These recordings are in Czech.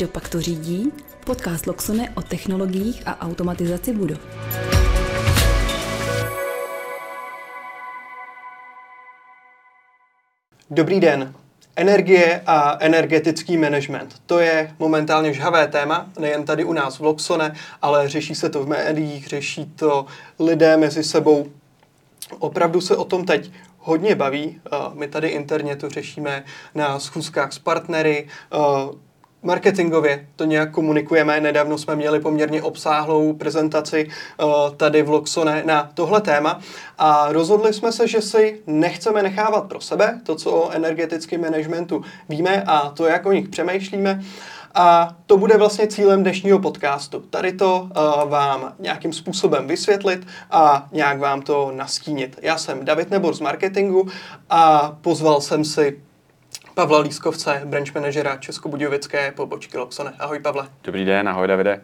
Kdo pak to řídí? Podcast Loxone o technologiích a automatizaci budov. Dobrý den. Energie a energetický management. To je momentálně žhavé téma, nejen tady u nás v Loxone, ale řeší se to v médiích, řeší to lidé mezi sebou. Opravdu se o tom teď hodně baví. My tady interně to řešíme na schůzkách s partnery, Marketingově to nějak komunikujeme. Nedávno jsme měli poměrně obsáhlou prezentaci uh, tady v Loxone na tohle téma a rozhodli jsme se, že si nechceme nechávat pro sebe to, co o energetickém managementu víme a to, jak o nich přemýšlíme. A to bude vlastně cílem dnešního podcastu. Tady to uh, vám nějakým způsobem vysvětlit a nějak vám to nastínit. Já jsem David Nebor z marketingu a pozval jsem si Pavla Lískovce, branch manažera Českobudějovické pobočky Loxone. Ahoj Pavle. Dobrý den, ahoj Davide.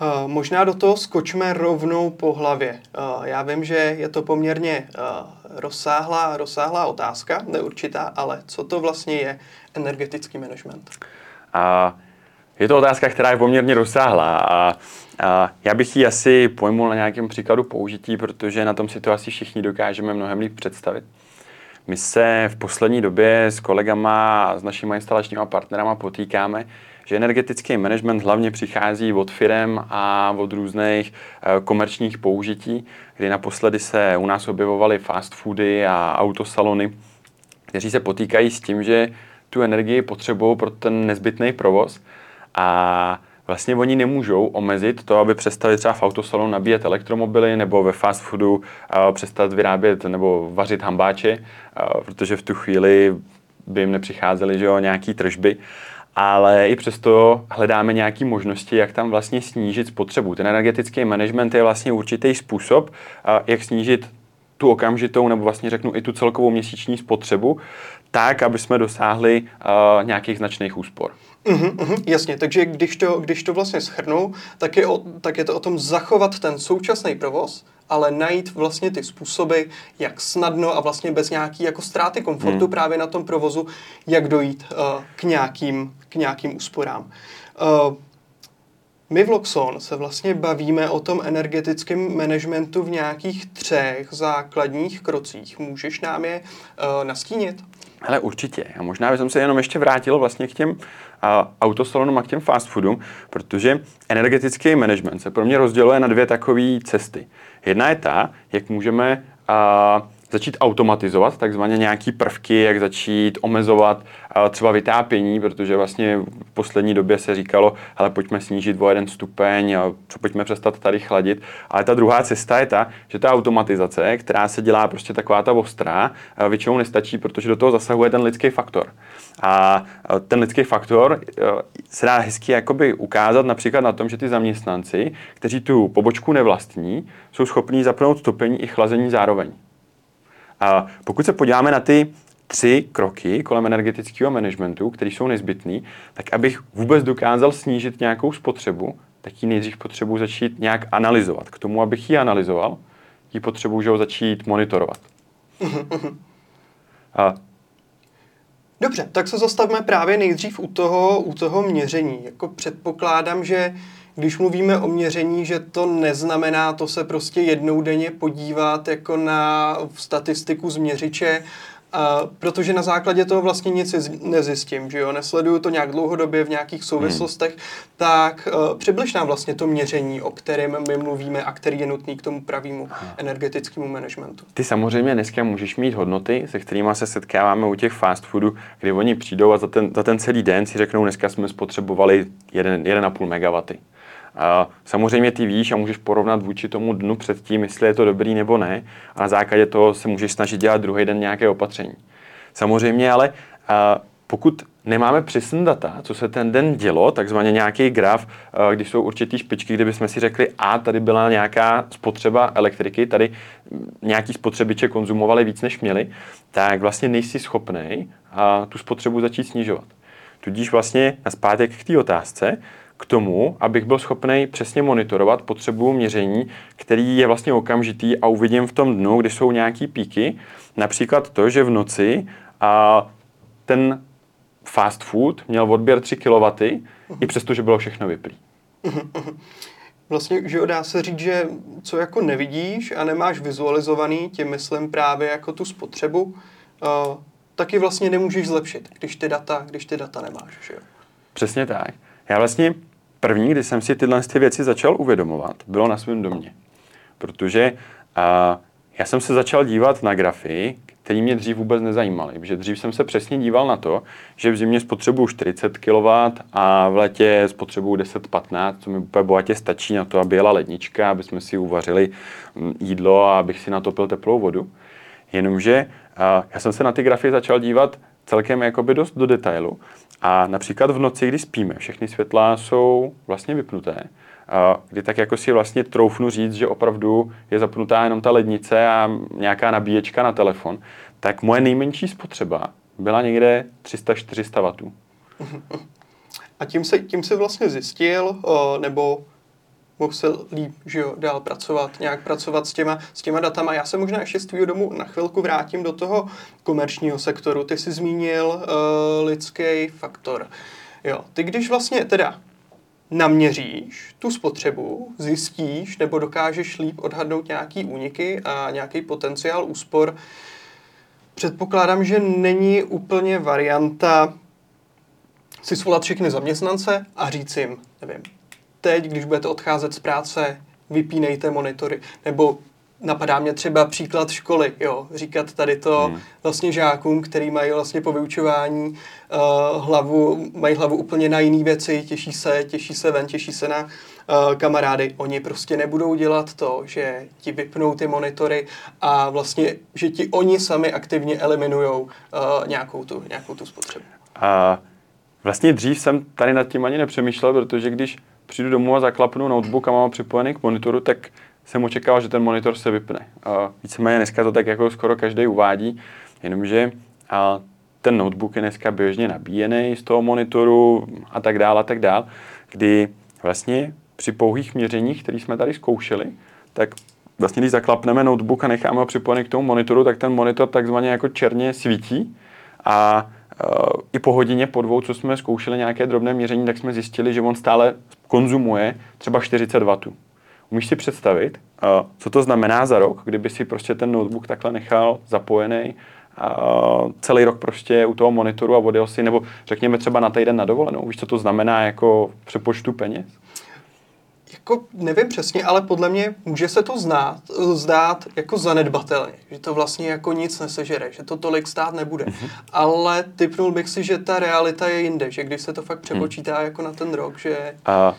Uh, možná do toho skočme rovnou po hlavě. Uh, já vím, že je to poměrně uh, rozsáhlá, rozsáhlá otázka, neurčitá, ale co to vlastně je energetický management? Uh, je to otázka, která je poměrně rozsáhlá a, a já bych ji asi pojmul na nějakém příkladu použití, protože na tom si to asi všichni dokážeme mnohem líp představit. My se v poslední době s kolegama a s našimi instalačními partnerama potýkáme, že energetický management hlavně přichází od firem a od různých eh, komerčních použití, kdy naposledy se u nás objevovaly fast foody a autosalony, kteří se potýkají s tím, že tu energii potřebují pro ten nezbytný provoz. A vlastně oni nemůžou omezit to, aby přestali třeba v autosalonu nabíjet elektromobily nebo ve fast foodu uh, přestat vyrábět nebo vařit hambáče, uh, protože v tu chvíli by jim nepřicházely že jo, nějaký tržby. Ale i přesto hledáme nějaké možnosti, jak tam vlastně snížit spotřebu. Ten energetický management je vlastně určitý způsob, uh, jak snížit tu okamžitou, nebo vlastně řeknu i tu celkovou měsíční spotřebu, tak, aby jsme dosáhli uh, nějakých značných úspor. Uh-huh, uh-huh, jasně, takže když to, když to vlastně schrnu, tak je, o, tak je to o tom zachovat ten současný provoz, ale najít vlastně ty způsoby, jak snadno a vlastně bez nějaký jako ztráty komfortu hmm. právě na tom provozu, jak dojít uh, k, nějakým, k nějakým úsporám. Uh, my v Loxon se vlastně bavíme o tom energetickém managementu v nějakých třech základních krocích. Můžeš nám je uh, nastínit? Ale určitě. A možná bych se jenom ještě vrátil vlastně k těm uh, autosalonům a k těm fast foodům, protože energetický management se pro mě rozděluje na dvě takové cesty. Jedna je ta, jak můžeme uh, začít automatizovat takzvaně nějaký prvky, jak začít omezovat uh, třeba vytápění, protože vlastně v poslední době se říkalo, ale pojďme snížit o jeden stupeň, a co pojďme přestat tady chladit. Ale ta druhá cesta je ta, že ta automatizace, která se dělá prostě taková ta ostrá, uh, většinou nestačí, protože do toho zasahuje ten lidský faktor. A ten lidský faktor se dá hezky jakoby ukázat například na tom, že ty zaměstnanci, kteří tu pobočku nevlastní, jsou schopní zapnout topení i chlazení zároveň. Pokud se podíváme na ty tři kroky kolem energetického managementu, které jsou nezbytné, tak abych vůbec dokázal snížit nějakou spotřebu, tak ji nejdřív potřebuji začít nějak analyzovat. K tomu, abych ji analyzoval, ji potřebuji že začít monitorovat. A Dobře, tak se zastavme právě nejdřív u toho, u toho měření. Jako předpokládám, že když mluvíme o měření, že to neznamená to se prostě jednou denně podívat jako na statistiku z měřiče, a protože na základě toho vlastně nic nezjistím, že jo, nesleduju to nějak dlouhodobě v nějakých souvislostech, hmm. tak uh, přibliž nám vlastně to měření, o kterém my mluvíme a který je nutný k tomu pravému energetickému managementu. Ty samozřejmě dneska můžeš mít hodnoty, se kterými se setkáváme u těch fast foodů, kdy oni přijdou a za ten, za ten celý den si řeknou, dneska jsme spotřebovali 1,5 MW. Samozřejmě ty víš a můžeš porovnat vůči tomu dnu předtím, jestli je to dobrý nebo ne. A na základě toho se můžeš snažit dělat druhý den nějaké opatření. Samozřejmě ale pokud nemáme přesný data, co se ten den dělo, takzvaně nějaký graf, když jsou určitý špičky, kde bychom si řekli, a tady byla nějaká spotřeba elektriky, tady nějaký spotřebiče konzumovali víc, než měli, tak vlastně nejsi schopný tu spotřebu začít snižovat. Tudíž vlastně na zpátek k té otázce, k tomu, abych byl schopný přesně monitorovat potřebu měření, který je vlastně okamžitý a uvidím v tom dnu, kdy jsou nějaký píky. Například to, že v noci a ten fast food měl odběr 3 kW, uh-huh. i přesto, že bylo všechno vyplý. Uh-huh. Vlastně, že dá se říct, že co jako nevidíš a nemáš vizualizovaný, tím myslím právě jako tu spotřebu, uh, taky vlastně nemůžeš zlepšit, když ty data, když ty data nemáš. Že jo? Přesně tak. Já vlastně první, kdy jsem si tyhle ty věci začal uvědomovat, bylo na svém domě. Protože uh, já jsem se začal dívat na grafy, které mě dřív vůbec nezajímaly. Protože dřív jsem se přesně díval na to, že v zimě spotřebuju 40 kW a v létě spotřebuju 10-15, co mi úplně bohatě stačí na to, aby jela lednička, aby jsme si uvařili mm, jídlo a abych si natopil teplou vodu. Jenomže já jsem se na ty grafy začal dívat celkem jakoby dost do detailu. A například v noci, kdy spíme, všechny světla jsou vlastně vypnuté kdy tak jako si vlastně troufnu říct, že opravdu je zapnutá jenom ta lednice a nějaká nabíječka na telefon, tak moje nejmenší spotřeba byla někde 300-400 W. A tím se, tím se vlastně zjistil, nebo se líp že jo, dál pracovat, nějak pracovat s těma, s těma datama. Já se možná ještě z tvýho domu na chvilku vrátím do toho komerčního sektoru. Ty jsi zmínil uh, lidský faktor. Jo, ty když vlastně teda naměříš tu spotřebu, zjistíš nebo dokážeš líp odhadnout nějaký úniky a nějaký potenciál úspor, předpokládám, že není úplně varianta si svolat všechny zaměstnance a říct jim, nevím, teď, když budete odcházet z práce, vypínejte monitory, nebo napadá mě třeba příklad školy, jo, říkat tady to hmm. vlastně žákům, který mají vlastně po vyučování uh, hlavu, mají hlavu úplně na jiné věci, těší se, těší se ven, těší se na uh, kamarády. Oni prostě nebudou dělat to, že ti vypnou ty monitory a vlastně, že ti oni sami aktivně eliminují uh, nějakou, tu, nějakou tu spotřebu. A vlastně dřív jsem tady nad tím ani nepřemýšlel, protože když přijdu domů a zaklapnu notebook a mám připojený k monitoru, tak jsem očekával, že ten monitor se vypne. Víceméně dneska to tak jako skoro každý uvádí, jenomže a ten notebook je dneska běžně nabíjený z toho monitoru a tak dále a tak dále, kdy vlastně při pouhých měřeních, které jsme tady zkoušeli, tak vlastně když zaklapneme notebook a necháme ho připojený k tomu monitoru, tak ten monitor takzvaně jako černě svítí a i po hodině, po dvou, co jsme zkoušeli nějaké drobné měření, tak jsme zjistili, že on stále konzumuje třeba 40 W. Umíš si představit, uh, co to znamená za rok, kdyby si prostě ten notebook takhle nechal zapojený uh, celý rok prostě u toho monitoru a odjel si, nebo řekněme třeba na týden na dovolenou. Víš, co to znamená jako přepočtu peněz? Jako nevím přesně, ale podle mě může se to znát, zdát jako zanedbatelně, že to vlastně jako nic nesežere, že to tolik stát nebude. Mm-hmm. Ale typnul bych si, že ta realita je jinde, že když se to fakt přepočítá mm. jako na ten rok, že... Uh,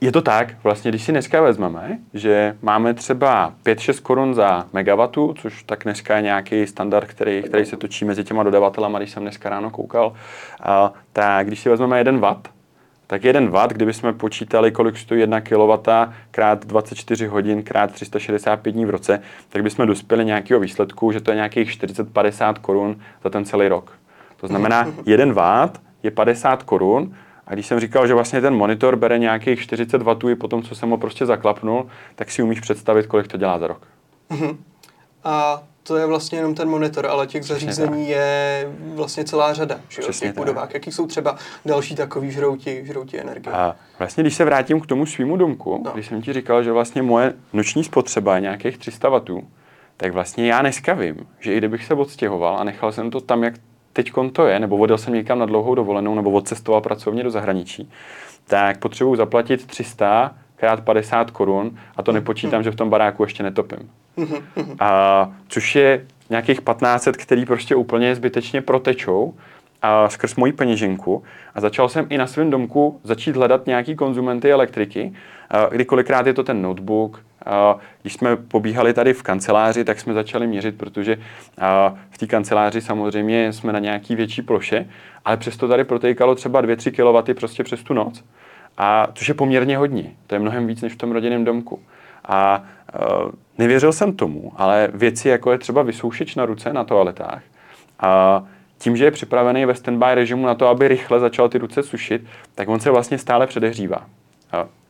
je to tak, vlastně, když si dneska vezmeme, že máme třeba 5-6 korun za megawatu, což tak dneska je nějaký standard, který, který se točí mezi těma dodavatelama, když jsem dneska ráno koukal, a, tak když si vezmeme 1 watt, tak 1 watt, kdyby jsme počítali, kolik stojí 1 kW krát 24 hodin krát 365 dní v roce, tak bychom dospěli nějakého výsledku, že to je nějakých 40-50 korun za ten celý rok. To znamená, 1 watt je 50 korun, a když jsem říkal, že vlastně ten monitor bere nějakých 40 W i po tom, co jsem ho prostě zaklapnul, tak si umíš představit, kolik to dělá za rok. Uh-huh. A to je vlastně jenom ten monitor, ale těch zařízení je vlastně celá řada že v těch budovách. Jaký jsou třeba další takový žrouti, žrouti energie? A vlastně, když se vrátím k tomu svýmu domku, no. když jsem ti říkal, že vlastně moje noční spotřeba je nějakých 300 W, tak vlastně já dneska vím, že i kdybych se odstěhoval a nechal jsem to tam, jak teď to je, nebo odjel jsem někam na dlouhou dovolenou, nebo odcestoval pracovně do zahraničí, tak potřebuji zaplatit 300 krát 50 korun a to nepočítám, že v tom baráku ještě netopím. A, což je nějakých 1500, který prostě úplně zbytečně protečou. A skrz moji peněženku. A začal jsem i na svém domku začít hledat nějaký konzumenty elektriky, kdy kolikrát je to ten notebook, když jsme pobíhali tady v kanceláři, tak jsme začali měřit, protože v té kanceláři samozřejmě jsme na nějaký větší ploše, ale přesto tady protékalo třeba 2-3 kW prostě přes tu noc, a, což je poměrně hodně. To je mnohem víc než v tom rodinném domku. A nevěřil jsem tomu, ale věci jako je třeba vysoušeč na ruce na toaletách, a tím, že je připravený ve standby režimu na to, aby rychle začal ty ruce sušit, tak on se vlastně stále předehřívá.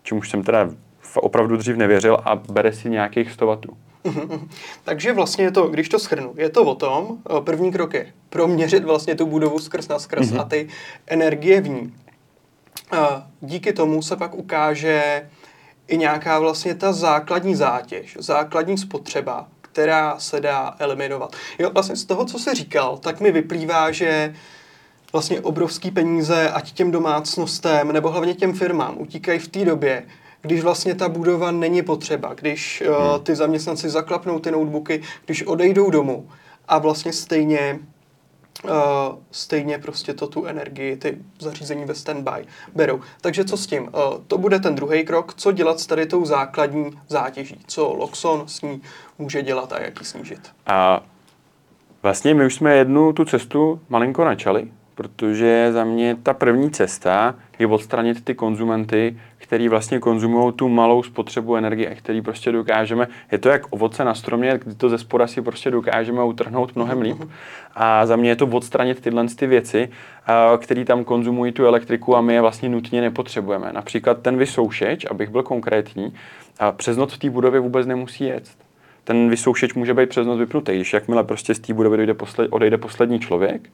Čemuž jsem teda opravdu dřív nevěřil a bere si nějakých 100 W. Takže vlastně je to, když to schrnu, je to o tom, eh, první krok je proměřit vlastně tu budovu skrz na skrz mm-hmm. a ty energie v ní. Díky tomu se pak ukáže i nějaká vlastně ta základní zátěž, základní spotřeba, která se dá eliminovat. Jo, vlastně z toho, co jsi říkal, tak mi vyplývá, že vlastně obrovský peníze, ať těm domácnostem, nebo hlavně těm firmám, utíkají v té době, když vlastně ta budova není potřeba, když uh, ty zaměstnanci zaklapnou ty notebooky, když odejdou domů a vlastně stejně uh, stejně prostě to tu energii, ty zařízení ve standby berou. Takže co s tím? Uh, to bude ten druhý krok, co dělat s tady tou základní zátěží, co Loxon s ní může dělat a jak ji snížit. A vlastně my už jsme jednu tu cestu malinko načali, protože za mě ta první cesta je odstranit ty konzumenty, který vlastně konzumují tu malou spotřebu energie, který prostě dokážeme, je to jak ovoce na stromě, kdy to ze spora si prostě dokážeme utrhnout mnohem líp. A za mě je to odstranit tyhle ty věci, které tam konzumují tu elektriku a my je vlastně nutně nepotřebujeme. Například ten vysoušeč, abych byl konkrétní, přes noc v té budově vůbec nemusí jet ten vysoušeč může být přes noc vypnutý. Když jakmile prostě z té budovy odejde poslední člověk,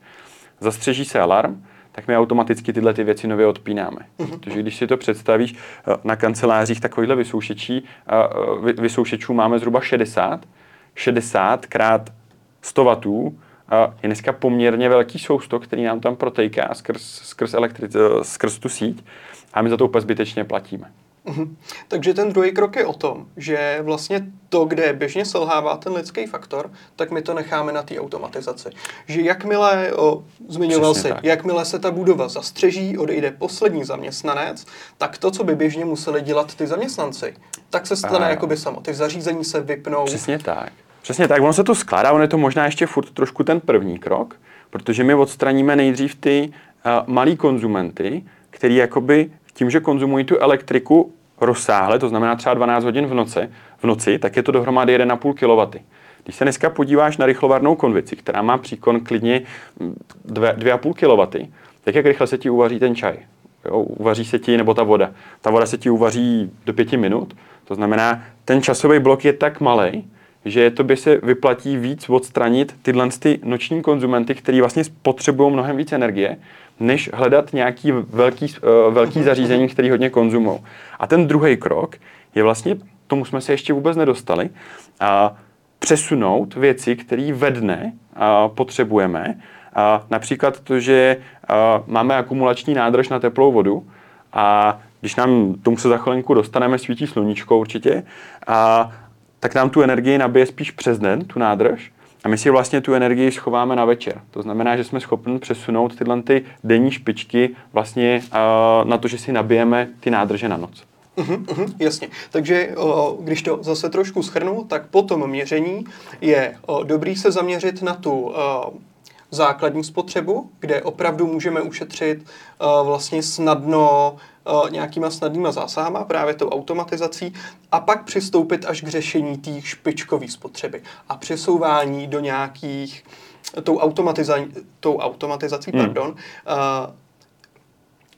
zastřeží se alarm, tak my automaticky tyhle ty věci nově odpínáme. Mm-hmm. Protože když si to představíš, eh, na kancelářích takovýchhle vysoušečí, eh, vysoušečů máme zhruba 60. 60 krát 100 W je dneska poměrně velký soustok, který nám tam protejká skrz, skrz, elektri- eh, skrz tu síť a my za to úplně zbytečně platíme. Mhm. Takže ten druhý krok je o tom, že vlastně to, kde běžně selhává ten lidský faktor, tak my to necháme na té automatizaci. Že jakmile, o, zmiňoval Přesně si, tak. jakmile se ta budova zastřeží, odejde poslední zaměstnanec, tak to, co by běžně museli dělat ty zaměstnanci, tak se stane a... jakoby samo. Ty zařízení se vypnou. Přesně tak. Přesně tak, ono se to skládá, on je to možná ještě furt trošku ten první krok, protože my odstraníme nejdřív ty uh, malý konzumenty, který jakoby tím, že konzumují tu elektriku rozsáhle, to znamená třeba 12 hodin v noci, v noci tak je to dohromady 1,5 kW. Když se dneska podíváš na rychlovarnou konvici, která má příkon klidně 2,5 kW, tak jak rychle se ti uvaří ten čaj? Jo, uvaří se ti, nebo ta voda. Ta voda se ti uvaří do pěti minut, to znamená, ten časový blok je tak malý, že to by se vyplatí víc odstranit tyhle ty noční konzumenty, který vlastně potřebují mnohem víc energie, než hledat nějaký velký, uh, velký zařízení, který hodně konzumují. A ten druhý krok je vlastně, tomu jsme se ještě vůbec nedostali, a přesunout věci, které ve dne a, potřebujeme. A například to, že a, máme akumulační nádrž na teplou vodu a když nám tomu se za chvilinku dostaneme, svítí sluníčko určitě, a, tak nám tu energii nabije spíš přes den, tu nádrž, a my si vlastně tu energii schováme na večer. To znamená, že jsme schopni přesunout tyhle ty denní špičky vlastně uh, na to, že si nabijeme ty nádrže na noc. Uhum, uhum, jasně. Takže když to zase trošku schrnu, tak po tom měření je dobrý se zaměřit na tu základní spotřebu, kde opravdu můžeme ušetřit o, vlastně snadno o, nějakýma snadnýma zásahama, právě tou automatizací, a pak přistoupit až k řešení té špičkové spotřeby a přesouvání do nějakých tou, automatiza- tou automatizací, hmm. pardon, uh,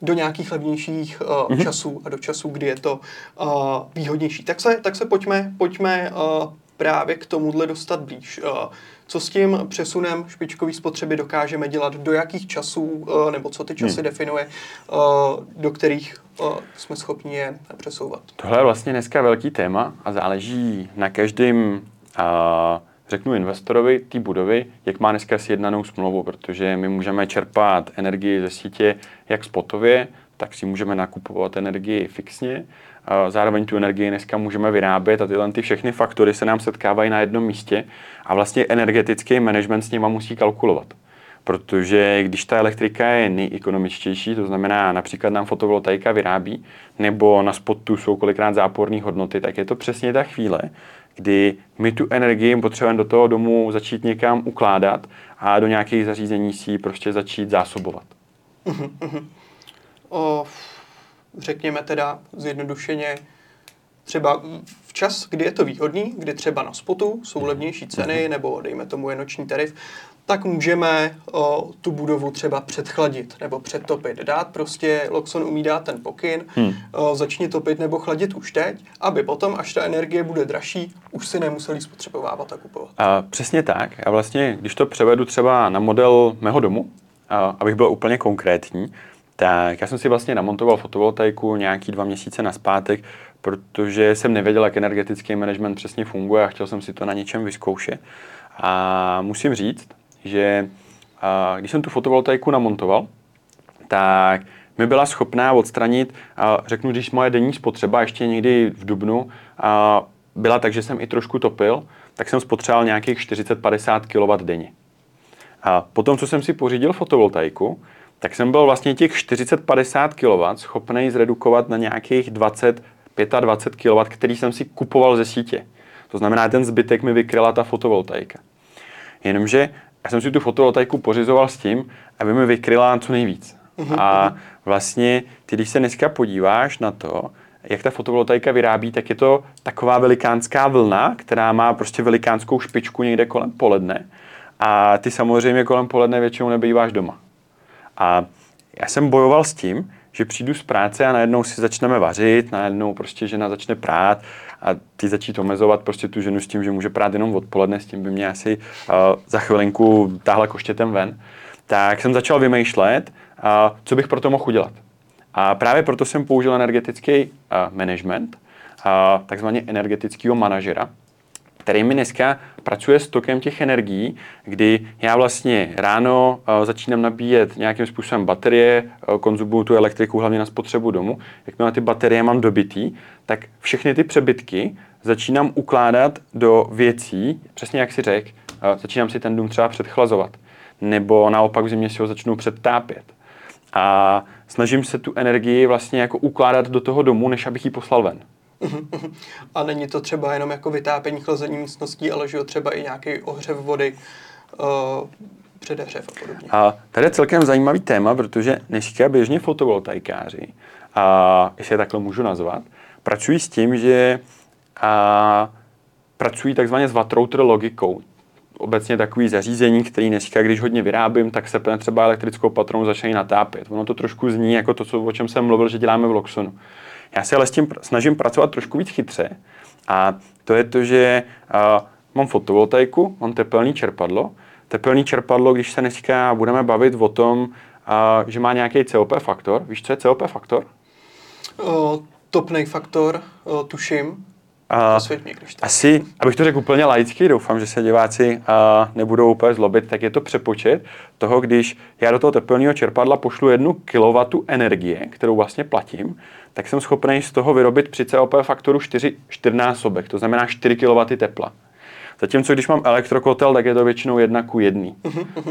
do nějakých levnějších uh, mm-hmm. časů a do časů, kdy je to uh, výhodnější. Tak se, tak se pojďme, pojďme uh, právě k tomuhle dostat blíž. Uh, co s tím přesunem špičkové spotřeby dokážeme dělat, do jakých časů, uh, nebo co ty časy hmm. definuje, uh, do kterých uh, jsme schopni je přesouvat? Tohle je vlastně dneska velký téma a záleží na každém řeknu investorovi té budovy, jak má dneska sjednanou smlouvu, protože my můžeme čerpat energii ze sítě jak spotově, tak si můžeme nakupovat energii fixně. Zároveň tu energii dneska můžeme vyrábět a tyhle ty všechny faktory se nám setkávají na jednom místě a vlastně energetický management s nima musí kalkulovat. Protože když ta elektrika je nejekonomičtější, to znamená například nám fotovoltaika vyrábí, nebo na spotu jsou kolikrát záporné hodnoty, tak je to přesně ta chvíle, kdy my tu energii potřebujeme do toho domu začít někam ukládat a do nějakých zařízení si prostě začít zásobovat. O, řekněme teda zjednodušeně, třeba v čas, kdy je to výhodný, kdy třeba na spotu jsou levnější ceny, nebo dejme tomu je noční tarif, tak můžeme o, tu budovu třeba předchladit nebo předtopit. Dát prostě, Loxon umí dát ten pokyn, hmm. o, začni topit nebo chladit už teď, aby potom, až ta energie bude dražší, už si nemuseli spotřebovávat a kupovat. A přesně tak. A vlastně, když to převedu třeba na model mého domu, a, abych byl úplně konkrétní, tak já jsem si vlastně namontoval fotovoltaiku nějaký dva měsíce na zpátek, protože jsem nevěděl, jak energetický management přesně funguje a chtěl jsem si to na něčem vyzkoušet. A musím říct, že a, když jsem tu fotovoltaiku namontoval, tak mi byla schopná odstranit, a řeknu, když moje denní spotřeba ještě někdy v Dubnu a, byla tak, že jsem i trošku topil, tak jsem spotřeboval nějakých 40-50 kW denně. A potom, co jsem si pořídil fotovoltaiku, tak jsem byl vlastně těch 40-50 kW schopný zredukovat na nějakých 20 25 kW, který jsem si kupoval ze sítě. To znamená, ten zbytek mi vykryla ta fotovoltaika. Jenomže já jsem si tu fotovoltaiku pořizoval s tím, aby mi vykryla co nejvíc. Mhm, A mhm. vlastně, ty, když se dneska podíváš na to, jak ta fotovoltaika vyrábí, tak je to taková velikánská vlna, která má prostě velikánskou špičku někde kolem poledne. A ty samozřejmě kolem poledne většinou nebýváš doma. A já jsem bojoval s tím, že přijdu z práce a najednou si začneme vařit, najednou prostě žena začne prát a ty začít omezovat prostě tu ženu s tím, že může prát jenom odpoledne, s tím by mě asi uh, za chvilinku táhla koštětem ven. Tak jsem začal vymýšlet, uh, co bych pro to mohl udělat. A právě proto jsem použil energetický uh, management, uh, takzvaně energetického manažera, který mi dneska pracuje s tokem těch energií, kdy já vlastně ráno uh, začínám nabíjet nějakým způsobem baterie, uh, konzumuju tu elektriku hlavně na spotřebu domu. Jakmile ty baterie mám dobitý, tak všechny ty přebytky začínám ukládat do věcí, přesně jak si řekl, uh, začínám si ten dům třeba předchlazovat. Nebo naopak v zimě si ho začnu předtápět. A snažím se tu energii vlastně jako ukládat do toho domu, než abych ji poslal ven. A není to třeba jenom jako vytápění chlazení místností, ale že třeba i nějaký ohřev vody, uh, předehřev a podobně. A tady je celkem zajímavý téma, protože dneska běžně fotovoltaikáři, a jestli je takhle můžu nazvat, pracují s tím, že a, pracují takzvaně s wattrouter logikou. Obecně takový zařízení, který dneska, když hodně vyrábím, tak se třeba elektrickou patronou začne natápět. Ono to trošku zní jako to, co, o čem jsem mluvil, že děláme v Loxonu. Já se ale s tím snažím pracovat trošku víc chytře a to je to, že uh, mám fotovoltaiku, mám tepelný čerpadlo. Tepelný čerpadlo, když se dneska budeme bavit o tom, uh, že má nějaký COP faktor. Víš, co je COP faktor? Uh, topný faktor, uh, tuším. Když to asi, abych to řekl úplně laicky, doufám, že se diváci uh, nebudou úplně zlobit, tak je to přepočet toho, když já do toho teplného čerpadla pošlu jednu kW energie, kterou vlastně platím, tak jsem schopný z toho vyrobit při COP faktoru 4, 4 násobek, to znamená 4 kW tepla. Zatímco když mám elektrokotel, tak je to většinou 1 ku 1.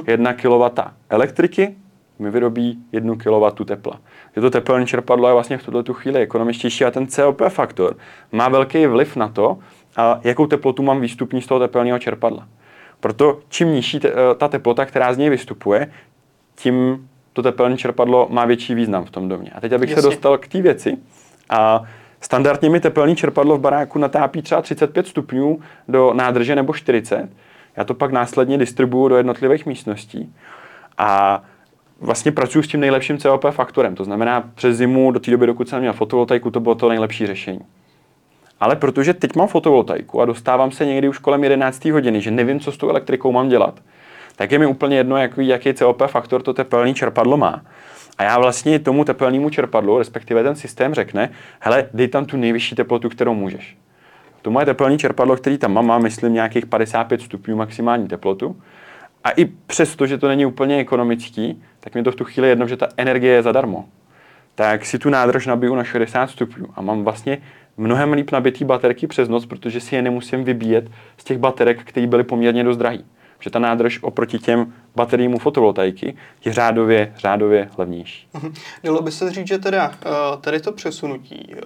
1 kW elektriky mi vyrobí 1 kW tepla. Je to teplné čerpadlo je vlastně v tuto chvíli ekonomičtější a ten COP faktor má velký vliv na to, a jakou teplotu mám výstupní z toho tepelného čerpadla. Proto čím nižší te, eh, ta teplota, která z něj vystupuje, tím to tepelné čerpadlo má větší význam v tom domě. A teď, abych Jasně. se dostal k té věci, a standardně mi tepelné čerpadlo v baráku natápí třeba 35 stupňů do nádrže nebo 40. Já to pak následně distribuju do jednotlivých místností. A vlastně pracuji s tím nejlepším COP faktorem. To znamená, přes zimu, do té doby, dokud jsem měl fotovoltaiku, to bylo to nejlepší řešení. Ale protože teď mám fotovoltaiku a dostávám se někdy už kolem 11. hodiny, že nevím, co s tou elektrikou mám dělat, tak je mi úplně jedno, jaký, jaký COP faktor to tepelné čerpadlo má. A já vlastně tomu tepelnému čerpadlu, respektive ten systém řekne, hele, dej tam tu nejvyšší teplotu, kterou můžeš. To moje tepelné čerpadlo, který tam mám, má, myslím, nějakých 55 stupňů maximální teplotu. A i přesto, že to není úplně ekonomický, tak mi to v tu chvíli jedno, že ta energie je zadarmo. Tak si tu nádrž nabiju na 60 stupňů a mám vlastně mnohem líp nabitý baterky přes noc, protože si je nemusím vybíjet z těch baterek, které byly poměrně dost drahé že ta nádrž oproti těm bateriím u fotovoltaiky je řádově, řádově levnější. Mhm. Dalo by se říct, že teda eh, tady to přesunutí, eh,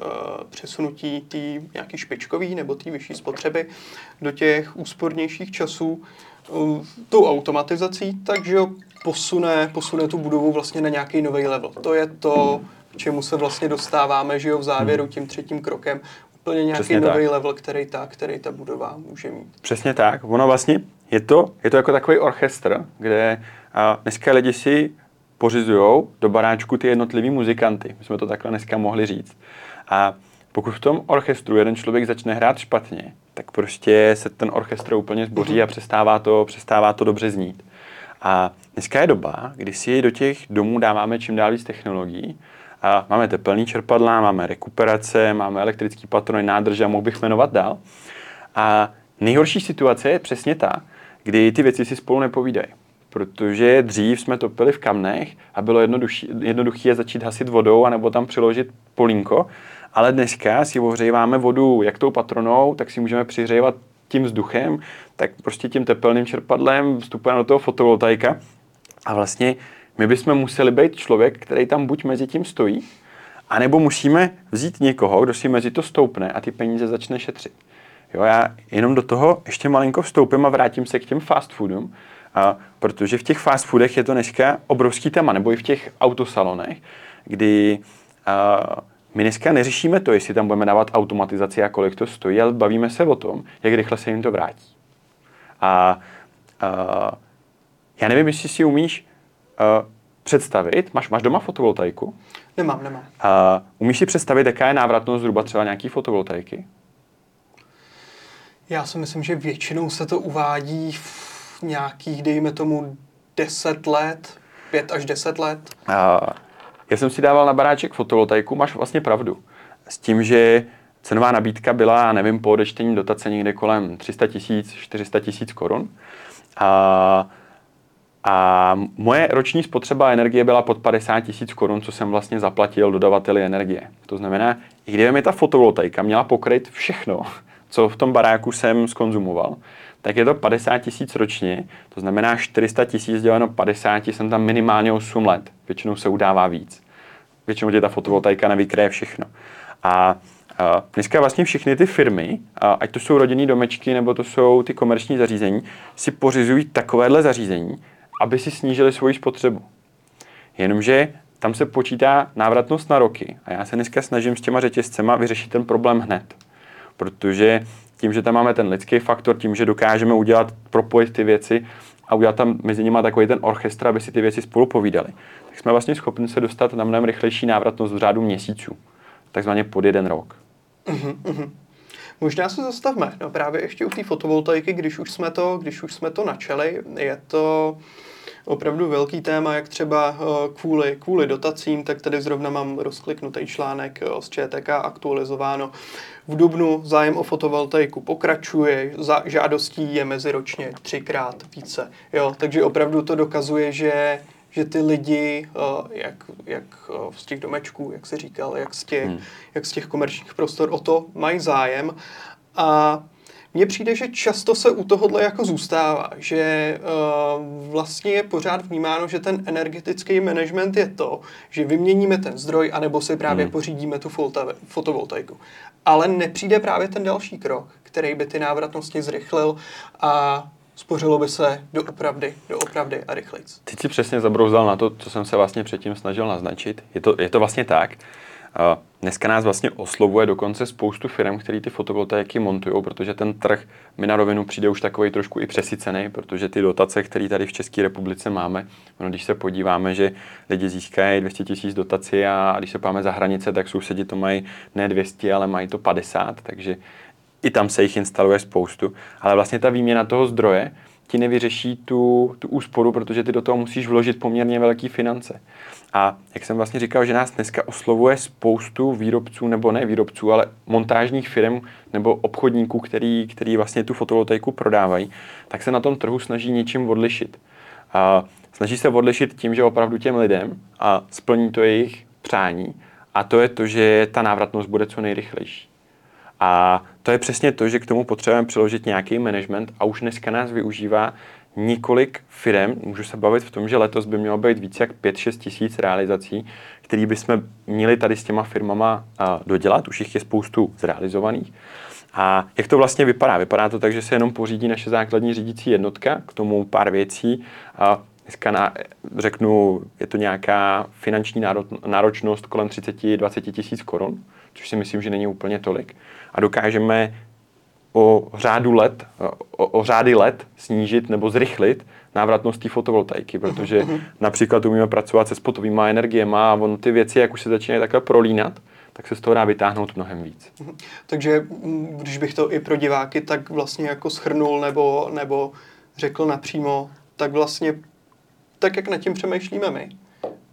přesunutí té nějaký špičkový nebo té vyšší spotřeby do těch úspornějších časů eh, tou automatizací, takže posune, posune tu budovu vlastně na nějaký nový level. To je to, k čemu se vlastně dostáváme, že jo, v závěru tím třetím krokem Úplně nějaký nový level, který ta, který ta budova může mít. Přesně tak. Ono vlastně je to, je to jako takový orchestr, kde a dneska lidi si pořizují do baráčku ty jednotlivý muzikanty. My jsme to takhle dneska mohli říct. A pokud v tom orchestru jeden člověk začne hrát špatně, tak prostě se ten orchestr úplně zboří a přestává to, přestává to dobře znít. A dneska je doba, kdy si do těch domů dáváme čím dál víc technologií. A máme tepelný čerpadla, máme rekuperace, máme elektrický patrony, nádrže a mohl bych jmenovat dál. A nejhorší situace je přesně ta, kdy ty věci si spolu nepovídají. Protože dřív jsme topili v kamnech a bylo jednoduché je začít hasit vodou anebo tam přiložit polínko, ale dneska si ohřejváme vodu jak tou patronou, tak si můžeme přihřívat tím vzduchem, tak prostě tím tepelným čerpadlem vstupujeme do toho fotovoltaika a vlastně my bychom museli být člověk, který tam buď mezi tím stojí, anebo musíme vzít někoho, kdo si mezi to stoupne a ty peníze začne šetřit. Jo, já jenom do toho ještě malinko vstoupím a vrátím se k těm fast foodům, a, protože v těch fast foodech je to dneska obrovský téma, nebo i v těch autosalonech, kdy a, my dneska neřešíme to, jestli tam budeme dávat automatizaci a kolik to stojí, ale bavíme se o tom, jak rychle se jim to vrátí. A, a já nevím, jestli si umíš a, představit, máš, máš doma fotovoltaiku? Nemám, nemám. A, umíš si představit, jaká je návratnost zhruba třeba nějaký fotovoltaiky? Já si myslím, že většinou se to uvádí v nějakých, dejme tomu, 10 let, 5 až 10 let. A já jsem si dával na baráček fotovoltaiku, máš vlastně pravdu. S tím, že cenová nabídka byla, nevím, po odečtení dotace někde kolem 300 tisíc, 400 tisíc korun. A, a moje roční spotřeba energie byla pod 50 tisíc korun, co jsem vlastně zaplatil dodavateli energie. To znamená, i kdyby mi ta fotovoltaika měla pokryt všechno, co v tom baráku jsem skonzumoval, tak je to 50 tisíc ročně, to znamená 400 tisíc děleno 50, jsem tam minimálně 8 let. Většinou se udává víc. Většinou tě ta fotovoltaika nevykryje všechno. A dneska vlastně všechny ty firmy, ať to jsou rodinné domečky nebo to jsou ty komerční zařízení, si pořizují takovéhle zařízení, aby si snížili svoji spotřebu. Jenomže tam se počítá návratnost na roky a já se dneska snažím s těma řetězcema vyřešit ten problém hned. Protože tím, že tam máme ten lidský faktor, tím, že dokážeme udělat, propojit ty věci a udělat tam mezi nimi takový ten orchestr, aby si ty věci spolu povídali, tak jsme vlastně schopni se dostat na mnohem rychlejší návratnost v řádu měsíců, takzvaně pod jeden rok. Uh-huh, uh-huh. Možná se zastavme no, právě ještě u té fotovoltaiky, když už jsme to, když už jsme to načali, je to opravdu velký téma, jak třeba kvůli, kvůli dotacím, tak tady zrovna mám rozkliknutý článek z ČTK aktualizováno. V Dubnu zájem o fotovoltaiku pokračuje, za žádostí je meziročně třikrát více. Jo, takže opravdu to dokazuje, že že ty lidi, jak, jak z těch domečků, jak se říkal, jak z těch, hmm. jak z těch komerčních prostor o to mají zájem. A mně přijde, že často se u tohohle jako zůstává, že uh, vlastně je pořád vnímáno, že ten energetický management je to, že vyměníme ten zdroj, anebo si právě hmm. pořídíme tu fotovoltaiku. Ale nepřijde právě ten další krok, který by ty návratnosti zrychlil a spořilo by se doopravdy, doopravdy a rychleji. Ty si přesně zabrouzal na to, co jsem se vlastně předtím snažil naznačit. Je to, je to vlastně tak. Dneska nás vlastně oslovuje dokonce spoustu firm, které ty fotovoltaiky montují, protože ten trh mi na rovinu přijde už takový trošku i přesycený, protože ty dotace, které tady v České republice máme, no, když se podíváme, že lidi získají 200 tisíc dotací a když se páme za hranice, tak sousedi to mají ne 200, ale mají to 50, takže i tam se jich instaluje spoustu, ale vlastně ta výměna toho zdroje ti nevyřeší tu, tu úsporu, protože ty do toho musíš vložit poměrně velké finance. A jak jsem vlastně říkal, že nás dneska oslovuje spoustu výrobců, nebo ne výrobců, ale montážních firm nebo obchodníků, který, který vlastně tu fotovoltaiku prodávají, tak se na tom trhu snaží něčím odlišit. A snaží se odlišit tím, že opravdu těm lidem a splní to jejich přání. A to je to, že ta návratnost bude co nejrychlejší. A to je přesně to, že k tomu potřebujeme přiložit nějaký management a už dneska nás využívá několik firm. Můžu se bavit v tom, že letos by mělo být více jak 5-6 tisíc realizací, které bychom měli tady s těma firmama dodělat. Už jich je spoustu zrealizovaných. A jak to vlastně vypadá? Vypadá to tak, že se jenom pořídí naše základní řídící jednotka, k tomu pár věcí. Dneska na, řeknu, je to nějaká finanční náročnost kolem 30-20 tisíc korun, což si myslím, že není úplně tolik. A dokážeme o řádu let, o, o řády let snížit nebo zrychlit návratnost té fotovoltaiky, protože mhm. například umíme pracovat se spotovými energiemi a on ty věci, jak už se začínají takhle prolínat, tak se z toho dá vytáhnout mnohem víc. Mhm. Takže mm, když bych to i pro diváky tak vlastně jako schrnul nebo, nebo řekl napřímo, tak vlastně tak, jak nad tím přemýšlíme my,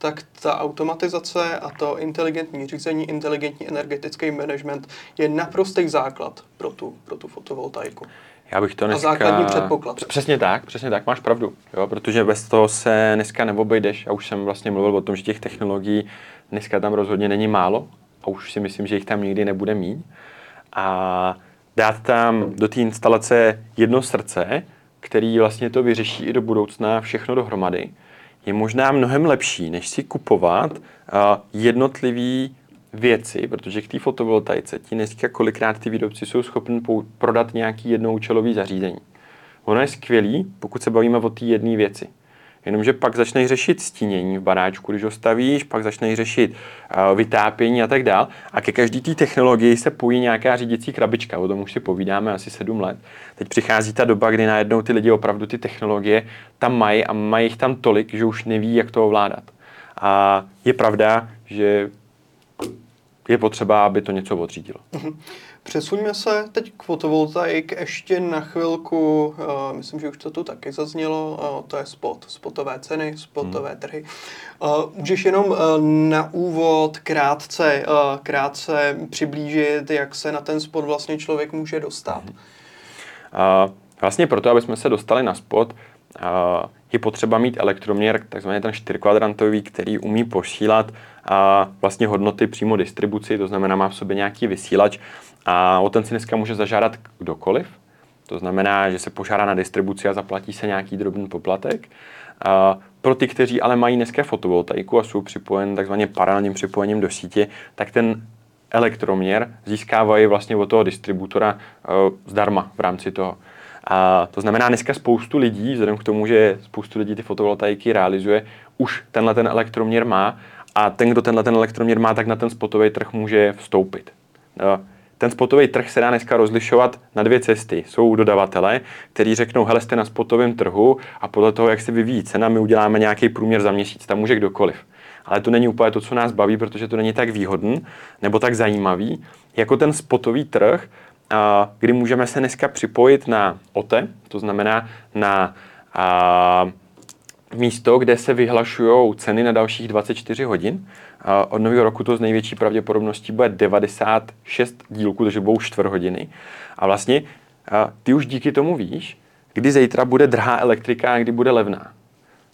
tak ta automatizace a to inteligentní řízení, inteligentní energetický management je naprostý základ pro tu, pro tu fotovoltaiku. Já bych to dneska... A základní předpoklad. Přesně tak, přesně tak, máš pravdu. Jo, protože bez toho se dneska neobejdeš. Já už jsem vlastně mluvil o tom, že těch technologií dneska tam rozhodně není málo a už si myslím, že jich tam nikdy nebude mít. A dát tam do té instalace jedno srdce, který vlastně to vyřeší i do budoucna všechno dohromady, je možná mnohem lepší, než si kupovat uh, jednotlivý věci, protože k té fotovoltaice ti dneska kolikrát ty výrobci jsou schopni prodat nějaký jednoučelový zařízení. Ono je skvělý, pokud se bavíme o té jedné věci. Jenomže pak začneš řešit stínění v baráčku, když ho stavíš, pak začneš řešit uh, vytápění a tak dál. A ke každé té technologii se pojí nějaká řídící krabička, o tom už si povídáme asi sedm let. Teď přichází ta doba, kdy najednou ty lidi opravdu ty technologie tam mají a mají jich tam tolik, že už neví, jak to ovládat. A je pravda, že je potřeba, aby to něco odřídilo. Přesuňme se teď k fotovoltaik ještě na chvilku, uh, myslím, že už to tu taky zaznělo, uh, to je spot, spotové ceny, spotové hmm. trhy. Uh, můžeš jenom uh, na úvod krátce, uh, krátce přiblížit, jak se na ten spot vlastně člověk může dostat? Hmm. Uh, vlastně proto, aby jsme se dostali na spot, uh, je potřeba mít elektroměr, takzvaný ten čtyřkvadrantový, který umí posílat a vlastně hodnoty přímo distribuci, to znamená má v sobě nějaký vysílač a o ten si dneska může zažádat kdokoliv. To znamená, že se požádá na distribuci a zaplatí se nějaký drobný poplatek. A pro ty, kteří ale mají dneska fotovoltaiku a jsou připojeni takzvaně paralelním připojením do sítě, tak ten elektroměr získávají vlastně od toho distributora uh, zdarma v rámci toho. A to znamená, dneska spoustu lidí, vzhledem k tomu, že spoustu lidí ty fotovoltaiky realizuje, už tenhle ten elektroměr má a ten, kdo tenhle ten elektroměr má, tak na ten spotový trh může vstoupit. Ten spotový trh se dá dneska rozlišovat na dvě cesty. Jsou dodavatele, kteří řeknou, hele, jste na spotovém trhu a podle toho, jak se vyvíjí cena, my uděláme nějaký průměr za měsíc. Tam může kdokoliv. Ale to není úplně to, co nás baví, protože to není tak výhodný nebo tak zajímavý, jako ten spotový trh, kdy můžeme se dneska připojit na OTE, to znamená na místo, kde se vyhlašují ceny na dalších 24 hodin. Od nového roku to z největší pravděpodobností bude 96 dílků, takže budou čtvrt hodiny. A vlastně ty už díky tomu víš, kdy zítra bude drahá elektrika a kdy bude levná.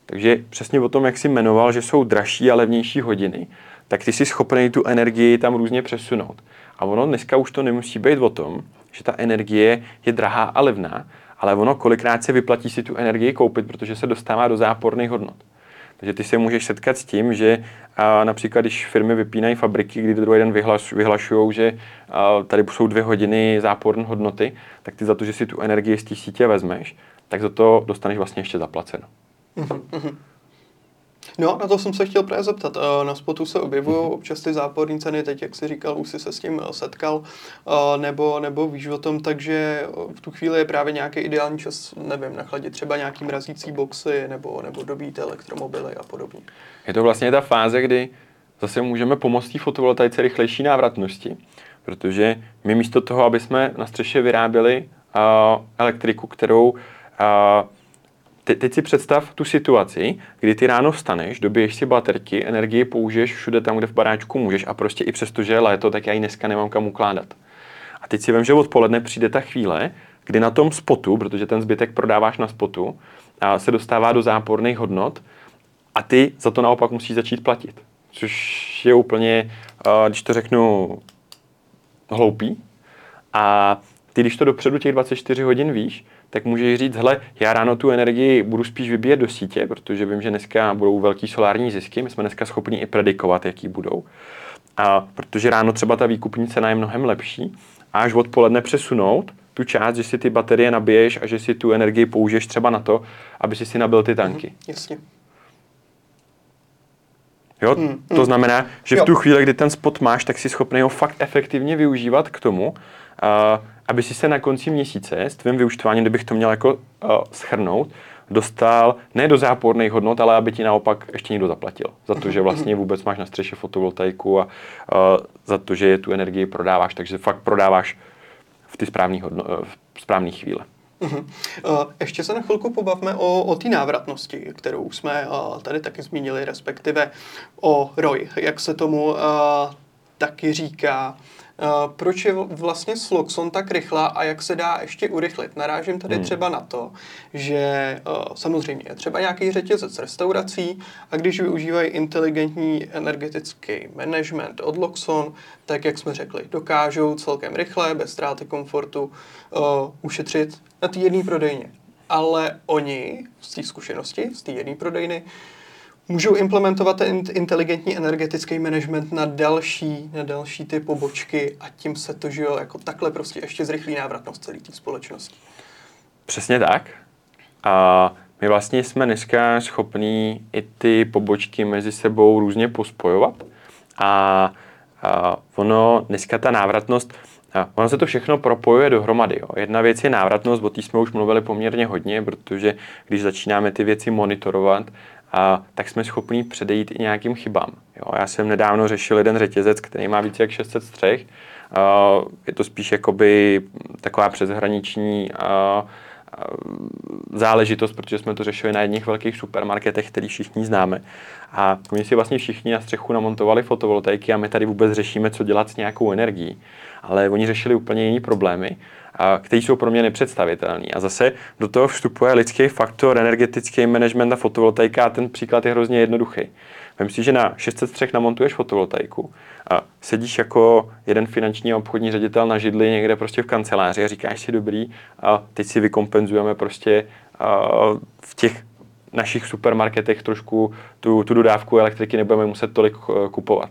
Takže přesně o tom, jak jsi jmenoval, že jsou dražší a levnější hodiny, tak ty jsi schopný tu energii tam různě přesunout. A ono dneska už to nemusí být o tom, že ta energie je drahá a levná, ale ono kolikrát se vyplatí si tu energii koupit, protože se dostává do záporných hodnot. Takže ty se můžeš setkat s tím, že a například, když firmy vypínají fabriky, kdy druhý den vyhlaš, vyhlašují, že a, tady jsou dvě hodiny záporné hodnoty, tak ty za to, že si tu energii z té sítě vezmeš, tak za to dostaneš vlastně ještě zaplaceno. Uh-huh. No, na to jsem se chtěl právě zeptat. Eh, na spotu se objevují mhm. občas ty záporní ceny, teď, jak jsi říkal, už jsi se s tím eh, setkal, eh, nebo, nebo víš o tom, takže v tu chvíli je právě nějaký ideální čas, nevím, nachladit třeba nějaký mrazící boxy, nebo, nebo dobít elektromobily a podobně. Je to vlastně ta fáze, kdy zase můžeme pomoct té fotovoltaice rychlejší návratnosti, protože my místo toho, aby jsme na střeše vyráběli uh, elektriku, kterou uh, Te, teď si představ tu situaci, kdy ty ráno vstaneš, dobiješ si baterky, energii použiješ všude tam, kde v baráčku můžeš a prostě i přesto, že je léto, tak já ji dneska nemám kam ukládat. A teď si vím, že odpoledne přijde ta chvíle, kdy na tom spotu, protože ten zbytek prodáváš na spotu, a se dostává do záporných hodnot a ty za to naopak musíš začít platit. Což je úplně, když to řeknu, hloupý. A ty, když to dopředu těch 24 hodin víš, tak můžeš říct, hele, já ráno tu energii budu spíš vybíjet do sítě, protože vím, že dneska budou velký solární zisky, my jsme dneska schopni i predikovat, jaký budou. A protože ráno třeba ta výkupní cena je mnohem lepší a až odpoledne přesunout tu část, že si ty baterie nabiješ a že si tu energii použiješ třeba na to, aby si si nabil ty tanky. Mm-hmm, jasně. Jo? Hmm, to znamená, že v tu chvíli, kdy ten spot máš, tak si schopný ho fakt efektivně využívat k tomu, uh, aby si se na konci měsíce s tvým vyučtováním, kdybych to měl jako uh, schrnout, dostal ne do záporných hodnot, ale aby ti naopak ještě někdo zaplatil. Za to, že vlastně vůbec máš na střeše fotovoltaiku a uh, za to, že tu energii prodáváš, takže fakt prodáváš v ty správné hodno, v správné chvíle. Uh-huh. Ještě se na chvilku pobavme o, o té návratnosti, kterou jsme tady taky zmínili, respektive o ROI, jak se tomu taky říká. Uh, proč je vlastně Sloxon tak rychlá a jak se dá ještě urychlit? Narážím tady hmm. třeba na to, že uh, samozřejmě je třeba nějaký řetězec restaurací a když využívají inteligentní energetický management od Loxon, tak jak jsme řekli, dokážou celkem rychle, bez ztráty komfortu, uh, ušetřit na té jedné prodejně. Ale oni z té zkušenosti, z té jedné prodejny, můžou implementovat ten inteligentní energetický management na další, na další ty pobočky a tím se to, že jo, jako takhle prostě ještě zrychlí návratnost celé té společnosti. Přesně tak. A my vlastně jsme dneska schopní i ty pobočky mezi sebou různě pospojovat. A, a ono, dneska ta návratnost, a ono se to všechno propojuje dohromady. Jo. Jedna věc je návratnost, o té jsme už mluvili poměrně hodně, protože když začínáme ty věci monitorovat, a, tak jsme schopni předejít i nějakým chybám. Jo, já jsem nedávno řešil jeden řetězec, který má více jak 600 střech. A, je to spíš jakoby taková přeshraniční a, záležitost, protože jsme to řešili na jedných velkých supermarketech, který všichni známe. A oni si vlastně všichni na střechu namontovali fotovoltaiky a my tady vůbec řešíme, co dělat s nějakou energií. Ale oni řešili úplně jiné problémy který jsou pro mě nepředstavitelný. A zase do toho vstupuje lidský faktor, energetický management a fotovoltaika a ten příklad je hrozně jednoduchý. Vem si, že na 600 střech namontuješ fotovoltaiku a sedíš jako jeden finanční obchodní ředitel na židli někde prostě v kanceláři a říkáš si dobrý a teď si vykompenzujeme prostě v těch našich supermarketech trošku tu, tu dodávku elektriky nebudeme muset tolik eh, kupovat.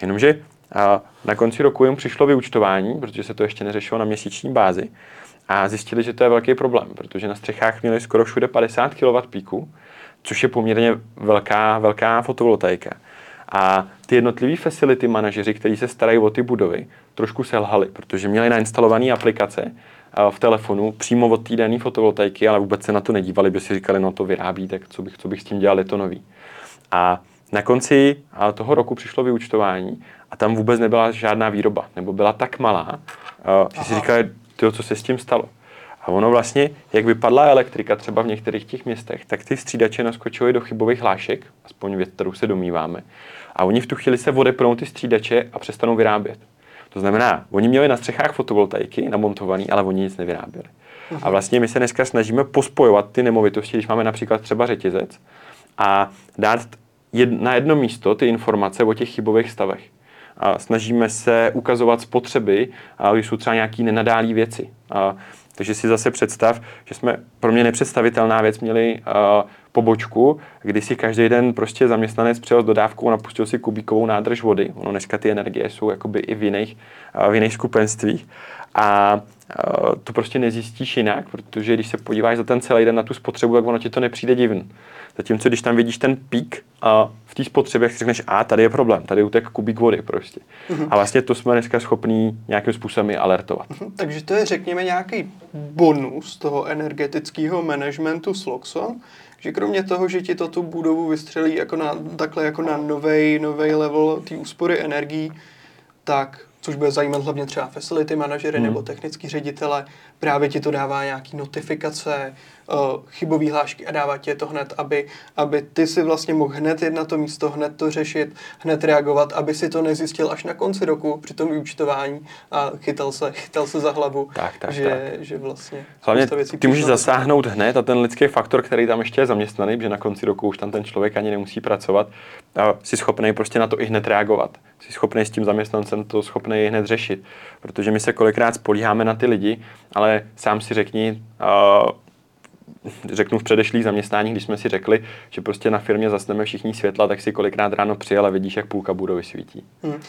Jenomže a na konci roku jim přišlo vyučtování, protože se to ještě neřešilo na měsíční bázi. A zjistili, že to je velký problém, protože na střechách měli skoro všude 50 kW píku, což je poměrně velká, velká fotovoltaika. A ty jednotliví facility manažeři, kteří se starají o ty budovy, trošku selhali, protože měli nainstalované aplikace v telefonu přímo od té dané fotovoltaiky, ale vůbec se na to nedívali, by si říkali, no to vyrábí, tak co bych, co bych s tím dělal, je to nový. A na konci toho roku přišlo vyučtování a tam vůbec nebyla žádná výroba, nebo byla tak malá, že si říkali, tyjo, co se s tím stalo. A ono vlastně, jak vypadla elektrika třeba v některých těch městech, tak ty střídače naskočily do chybových hlášek, aspoň věc, kterou se domýváme. A oni v tu chvíli se odepnou ty střídače a přestanou vyrábět. To znamená, oni měli na střechách fotovoltaiky namontovaný, ale oni nic nevyráběli. A vlastně my se dneska snažíme pospojovat ty nemovitosti, když máme například třeba řetězec, a dát jed, na jedno místo ty informace o těch chybových stavech. A snažíme se ukazovat spotřeby, když jsou třeba nějaké nenadálé věci. A, takže si zase představ, že jsme pro mě nepředstavitelná věc měli pobočku, kdy si každý den prostě zaměstnanec přijel s dodávkou a napustil si kubíkovou nádrž vody. Ono dneska ty energie jsou jakoby i v jiných, v jiných skupenstvích. A to prostě nezjistíš jinak, protože když se podíváš za ten celý den na tu spotřebu, tak ono ti to nepřijde divn. Zatímco když tam vidíš ten pík a v té spotřebě, si řekneš, a tady je problém, tady je utek kubík vody prostě. Uh-huh. A vlastně to jsme dneska schopní nějakým způsobem i alertovat. Uh-huh. Takže to je, řekněme, nějaký bonus toho energetického managementu s Loxon, že kromě toho, že ti to tu budovu vystřelí jako na, takhle jako na nový level té úspory energií, tak což bude zajímat hlavně třeba facility manažery hmm. nebo technický ředitele, právě ti to dává nějaký notifikace, chybový hlášky a dává ti to hned, aby, aby ty si vlastně mohl hned jít na to místo, hned to řešit, hned reagovat, aby si to nezjistil až na konci roku při tom vyučtování a chytal se, chytal se za hlavu, tak, tak, že, tak. že vlastně Hlavně ty můžeš zasáhnout hned a ten lidský faktor, který tam ještě je zaměstnaný, že na konci roku už tam ten člověk ani nemusí pracovat, a jsi schopný prostě na to i hned reagovat. Jsi schopný s tím zaměstnancem to schopný hned řešit. Protože my se kolikrát spolíháme na ty lidi, ale sám si řekni, uh, řeknu v předešlých zaměstnání, když jsme si řekli, že prostě na firmě zasneme všichni světla, tak si kolikrát ráno přijel a vidíš, jak půlka budovy svítí. Hmm.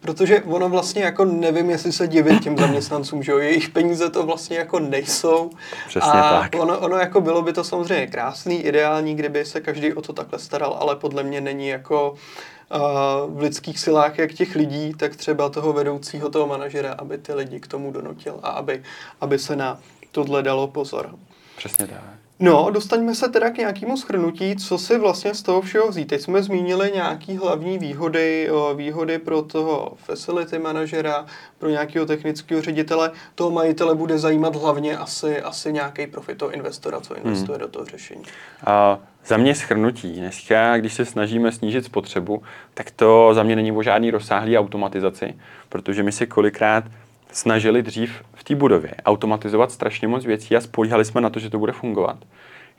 Protože ono vlastně jako nevím, jestli se divit těm zaměstnancům, že jo, jejich peníze to vlastně jako nejsou. Přesně a tak. Ono, ono jako bylo by to samozřejmě krásný, ideální, kdyby se každý o to takhle staral, ale podle mě není jako uh, v lidských silách jak těch lidí, tak třeba toho vedoucího, toho manažera, aby ty lidi k tomu donutil a aby, aby se na tohle dalo pozor. Přesně tak. No, dostaňme se teda k nějakému schrnutí, co si vlastně z toho všeho vzít. Teď jsme zmínili nějaký hlavní výhody, o, výhody pro toho facility manažera, pro nějakého technického ředitele. Toho majitele bude zajímat hlavně asi, asi nějaký profit toho investora, co investuje hmm. do toho řešení. A za mě schrnutí. Dneska, když se snažíme snížit spotřebu, tak to za mě není o žádný rozsáhlý automatizaci, protože my si kolikrát snažili dřív v té budově automatizovat strašně moc věcí a spolíhali jsme na to, že to bude fungovat.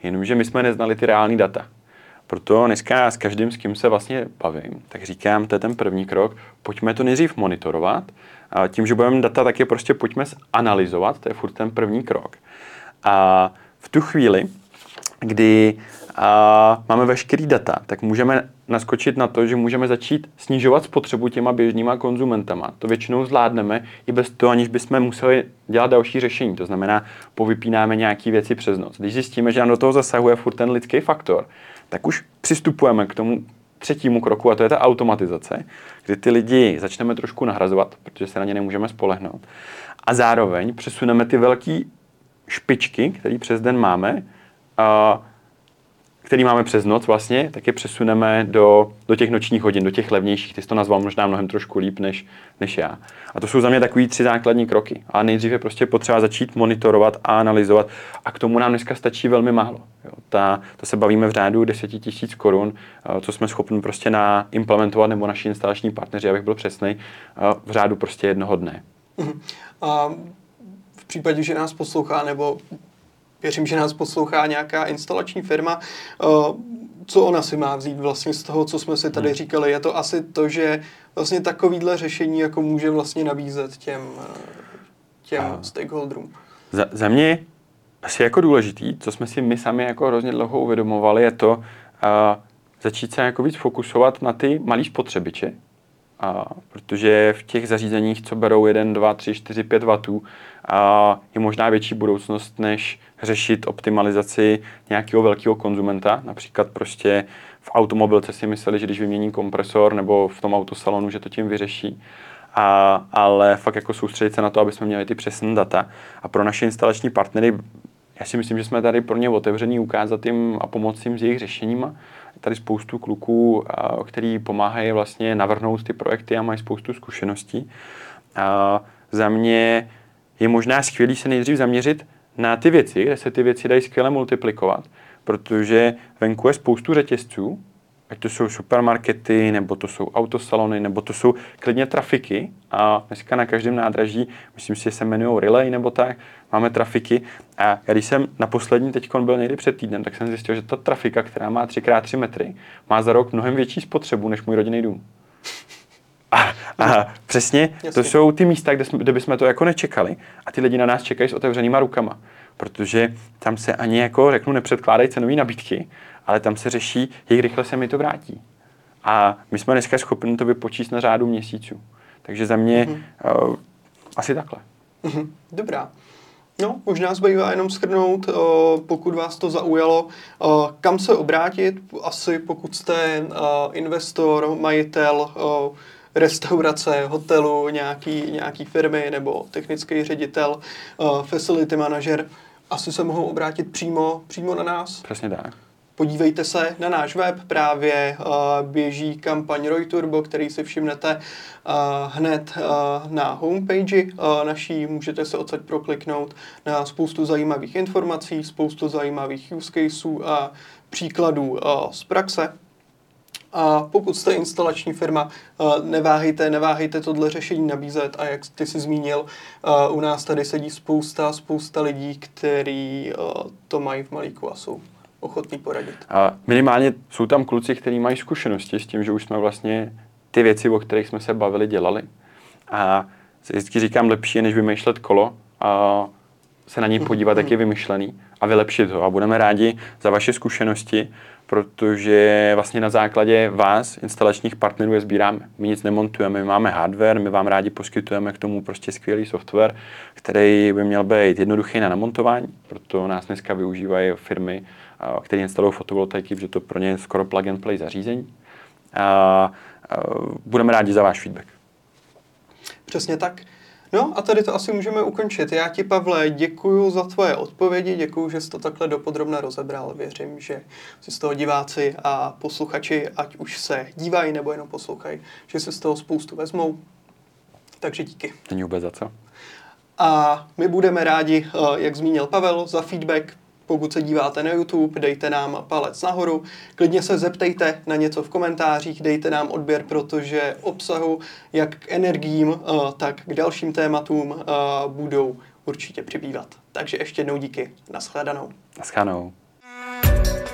Jenomže my jsme neznali ty reální data. Proto dneska s každým, s kým se vlastně bavím, tak říkám, to je ten první krok, pojďme to nejdřív monitorovat. A tím, že budeme data, tak je prostě pojďme analyzovat, to je furt ten první krok. A v tu chvíli, kdy a máme veškerý data, tak můžeme naskočit na to, že můžeme začít snižovat spotřebu těma běžnýma konzumentama. To většinou zvládneme i bez toho, aniž bychom museli dělat další řešení. To znamená, povypínáme nějaké věci přes noc. Když zjistíme, že nám do toho zasahuje furt ten lidský faktor, tak už přistupujeme k tomu třetímu kroku, a to je ta automatizace, kdy ty lidi začneme trošku nahrazovat, protože se na ně nemůžeme spolehnout. A zároveň přesuneme ty velké špičky, které přes den máme, a který máme přes noc vlastně, tak je přesuneme do, do těch nočních hodin, do těch levnějších. Ty jsi to nazval možná mnohem trošku líp než, než já. A to jsou za mě takový tři základní kroky. A nejdřív je prostě potřeba začít monitorovat a analyzovat. A k tomu nám dneska stačí velmi málo. Jo, ta, to se bavíme v řádu 10 tisíc korun, co jsme schopni prostě na implementovat, nebo naši instalační partneři, abych byl přesný, v řádu prostě jednoho dne. Mhm. A v případě, že nás poslouchá nebo Věřím, že nás poslouchá nějaká instalační firma. Eh, co ona si má vzít vlastně z toho, co jsme si tady hmm. říkali? Je to asi to, že vlastně takovýhle řešení jako může vlastně nabízet těm, eh, těm A stakeholderům. Za, za mě asi jako důležitý, co jsme si my sami jako hrozně dlouho uvědomovali, je to uh, začít se jako víc fokusovat na ty malý spotřebiče, a, protože v těch zařízeních, co berou 1, 2, 3, 4, 5 W, a, je možná větší budoucnost, než řešit optimalizaci nějakého velkého konzumenta. Například prostě v automobilce si mysleli, že když vymění kompresor nebo v tom autosalonu, že to tím vyřeší. A, ale fakt jako soustředit se na to, aby jsme měli ty přesné data. A pro naše instalační partnery, já si myslím, že jsme tady pro ně otevření ukázat jim a pomoct jim s jejich řešeníma. Tady spoustu kluků, který pomáhají vlastně navrhnout ty projekty a mají spoustu zkušeností. A za mě je možná skvělý se nejdřív zaměřit na ty věci, kde se ty věci dají skvěle multiplikovat, protože venku je spoustu řetězců, ať to jsou supermarkety, nebo to jsou autosalony, nebo to jsou klidně trafiky. A dneska na každém nádraží, myslím si, že se jmenují Relay nebo tak, máme trafiky. A já když jsem na poslední teď byl někdy před týdnem, tak jsem zjistil, že ta trafika, která má 3x3 metry, má za rok mnohem větší spotřebu než můj rodinný dům. A, a přesně, Jasně. to jsou ty místa, kde, jsme, kde bychom to jako nečekali a ty lidi na nás čekají s otevřenýma rukama, protože tam se ani jako řeknu nepředkládají cenové nabídky, ale tam se řeší, jak rychle se mi to vrátí. A my jsme dneska schopni to vypočíst na řádu měsíců. Takže za mě mm-hmm. uh, asi takhle. Mm-hmm. Dobrá. No, možná zbývá jenom schrnout, uh, pokud vás to zaujalo, uh, kam se obrátit, asi pokud jste investor, majitel, restaurace, hotelu, nějaký, nějaký firmy nebo technický ředitel, facility manager, asi se mohou obrátit přímo, přímo na nás. Přesně tak. Podívejte se na náš web, právě uh, běží kampaň Roy Turbo, který si všimnete uh, hned uh, na homepage naší. Můžete se odsaď prokliknout na spoustu zajímavých informací, spoustu zajímavých use caseů a příkladů z praxe. A pokud jste instalační firma, neváhejte, neváhejte tohle řešení nabízet a jak ty jsi zmínil, u nás tady sedí spousta, spousta lidí, kteří to mají v malíku a jsou ochotní poradit. A minimálně jsou tam kluci, kteří mají zkušenosti s tím, že už jsme vlastně ty věci, o kterých jsme se bavili, dělali. A vždycky říkám, lepší je, než vymýšlet kolo, a se na něj podívat, jak je vymyšlený a vylepšit ho. A budeme rádi za vaše zkušenosti, protože vlastně na základě vás, instalačních partnerů, je sbíráme. My nic nemontujeme, my máme hardware, my vám rádi poskytujeme k tomu prostě skvělý software, který by měl být jednoduchý na namontování, proto nás dneska využívají firmy, které instalují fotovoltaiky, protože to pro ně je skoro plug and play zařízení. A budeme rádi za váš feedback. Přesně tak. No a tady to asi můžeme ukončit. Já ti, Pavle, děkuji za tvoje odpovědi, děkuji, že jsi to takhle dopodrobna rozebral. Věřím, že si z toho diváci a posluchači, ať už se dívají nebo jenom poslouchají, že si z toho spoustu vezmou. Takže díky. Není vůbec za co. A my budeme rádi, eh, jak zmínil Pavel, za feedback, pokud se díváte na YouTube, dejte nám palec nahoru. Klidně se zeptejte na něco v komentářích, dejte nám odběr, protože obsahu jak k energiím, eh, tak k dalším tématům eh, budou určitě přibývat. Takže ještě jednou díky. Naschledanou. Naschledanou.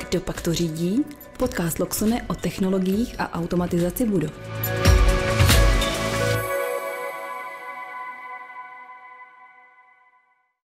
Kdo pak to řídí? Podcast Loxone o technologiích a automatizaci budov.